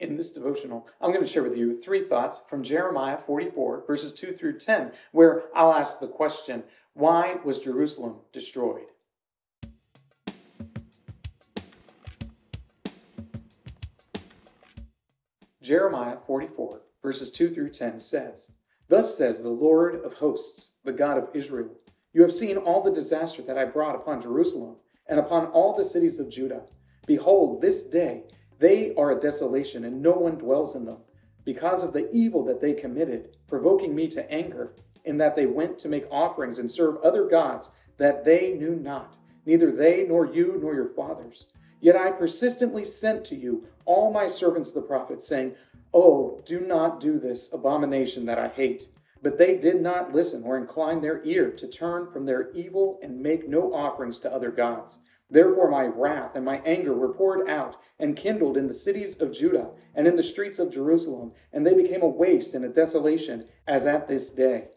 In this devotional, I'm going to share with you three thoughts from Jeremiah 44, verses 2 through 10, where I'll ask the question Why was Jerusalem destroyed? Jeremiah 44, verses 2 through 10 says, Thus says the Lord of hosts, the God of Israel You have seen all the disaster that I brought upon Jerusalem and upon all the cities of Judah. Behold, this day they are a desolation, and no one dwells in them, because of the evil that they committed, provoking me to anger, in that they went to make offerings and serve other gods that they knew not, neither they nor you nor your fathers. Yet I persistently sent to you all my servants the prophets, saying, Oh, do not do this abomination that I hate. But they did not listen or incline their ear to turn from their evil and make no offerings to other gods. Therefore, my wrath and my anger were poured out and kindled in the cities of Judah and in the streets of Jerusalem, and they became a waste and a desolation, as at this day.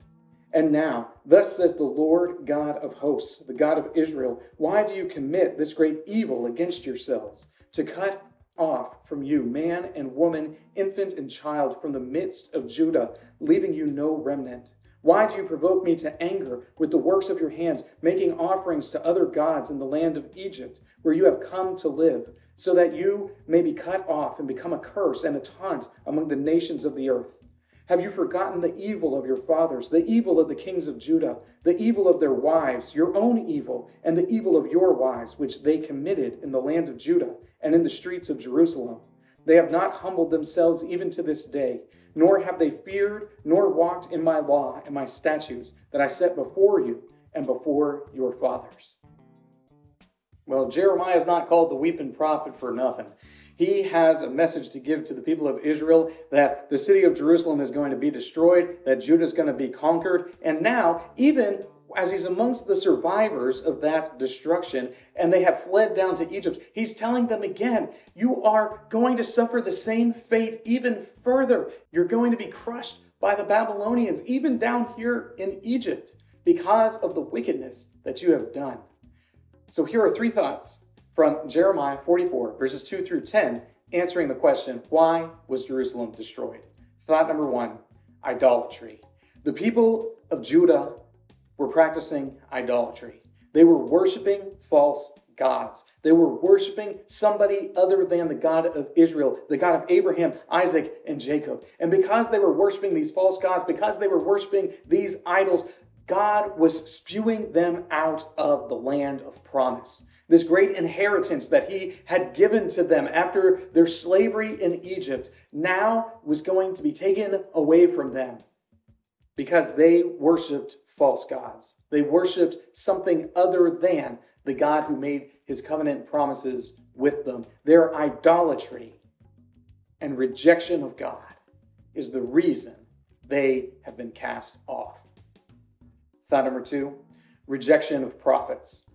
And now, thus says the Lord God of hosts, the God of Israel, why do you commit this great evil against yourselves, to cut off from you man and woman, infant and child from the midst of Judah, leaving you no remnant? Why do you provoke me to anger with the works of your hands, making offerings to other gods in the land of Egypt, where you have come to live, so that you may be cut off and become a curse and a taunt among the nations of the earth? Have you forgotten the evil of your fathers, the evil of the kings of Judah, the evil of their wives, your own evil, and the evil of your wives, which they committed in the land of Judah and in the streets of Jerusalem? They have not humbled themselves even to this day nor have they feared nor walked in my law and my statutes that I set before you and before your fathers. Well, Jeremiah is not called the weeping prophet for nothing. He has a message to give to the people of Israel that the city of Jerusalem is going to be destroyed, that Judah is going to be conquered, and now, even as he's amongst the survivors of that destruction and they have fled down to Egypt, he's telling them again, you are going to suffer the same fate even further. You're going to be crushed by the Babylonians, even down here in Egypt, because of the wickedness that you have done. So here are three thoughts from Jeremiah 44, verses 2 through 10, answering the question, why was Jerusalem destroyed? Thought number one, idolatry. The people of Judah were practicing idolatry. They were worshiping false gods. They were worshiping somebody other than the God of Israel, the God of Abraham, Isaac, and Jacob. And because they were worshiping these false gods, because they were worshiping these idols, God was spewing them out of the land of promise. This great inheritance that he had given to them after their slavery in Egypt now was going to be taken away from them because they worshiped false gods. They worshiped something other than the God who made his covenant promises with them. Their idolatry and rejection of God is the reason they have been cast off. Thought number two rejection of prophets.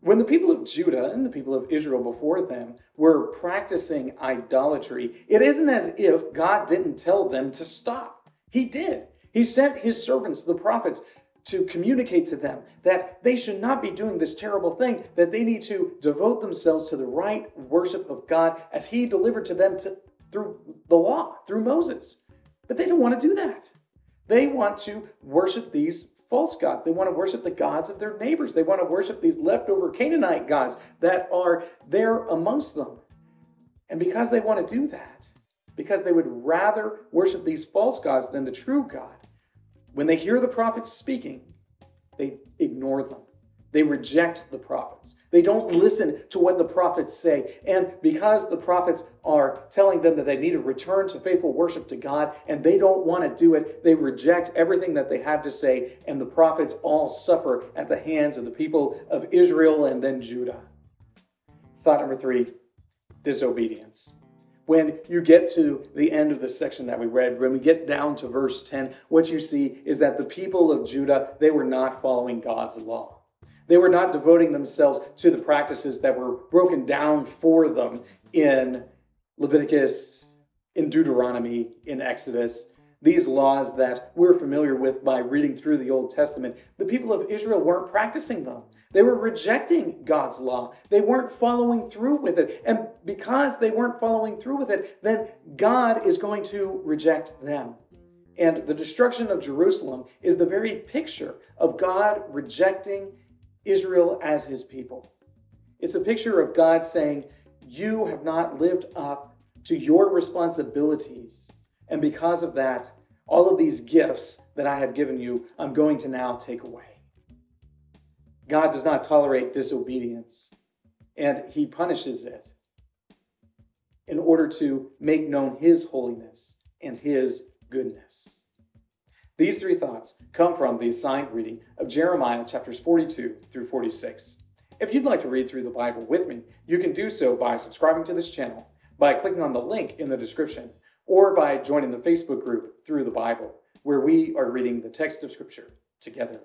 When the people of Judah and the people of Israel before them were practicing idolatry, it isn't as if God didn't tell them to stop. He did. He sent his servants, the prophets, to communicate to them that they should not be doing this terrible thing, that they need to devote themselves to the right worship of God as he delivered to them to, through the law, through Moses. But they don't want to do that. They want to worship these false gods. They want to worship the gods of their neighbors. They want to worship these leftover Canaanite gods that are there amongst them. And because they want to do that, because they would rather worship these false gods than the true God, when they hear the prophets speaking, they ignore them. They reject the prophets. They don't listen to what the prophets say. And because the prophets are telling them that they need to return to faithful worship to God and they don't want to do it, they reject everything that they have to say. And the prophets all suffer at the hands of the people of Israel and then Judah. Thought number three disobedience when you get to the end of the section that we read, when we get down to verse 10, what you see is that the people of Judah, they were not following God's law. They were not devoting themselves to the practices that were broken down for them in Leviticus, in Deuteronomy, in Exodus. These laws that we're familiar with by reading through the Old Testament, the people of Israel weren't practicing them. They were rejecting God's law. They weren't following through with it. And because they weren't following through with it, then God is going to reject them. And the destruction of Jerusalem is the very picture of God rejecting Israel as his people. It's a picture of God saying, You have not lived up to your responsibilities. And because of that, all of these gifts that I have given you, I'm going to now take away. God does not tolerate disobedience, and he punishes it in order to make known his holiness and his goodness. These three thoughts come from the assigned reading of Jeremiah chapters 42 through 46. If you'd like to read through the Bible with me, you can do so by subscribing to this channel, by clicking on the link in the description, or by joining the Facebook group Through the Bible, where we are reading the text of Scripture together.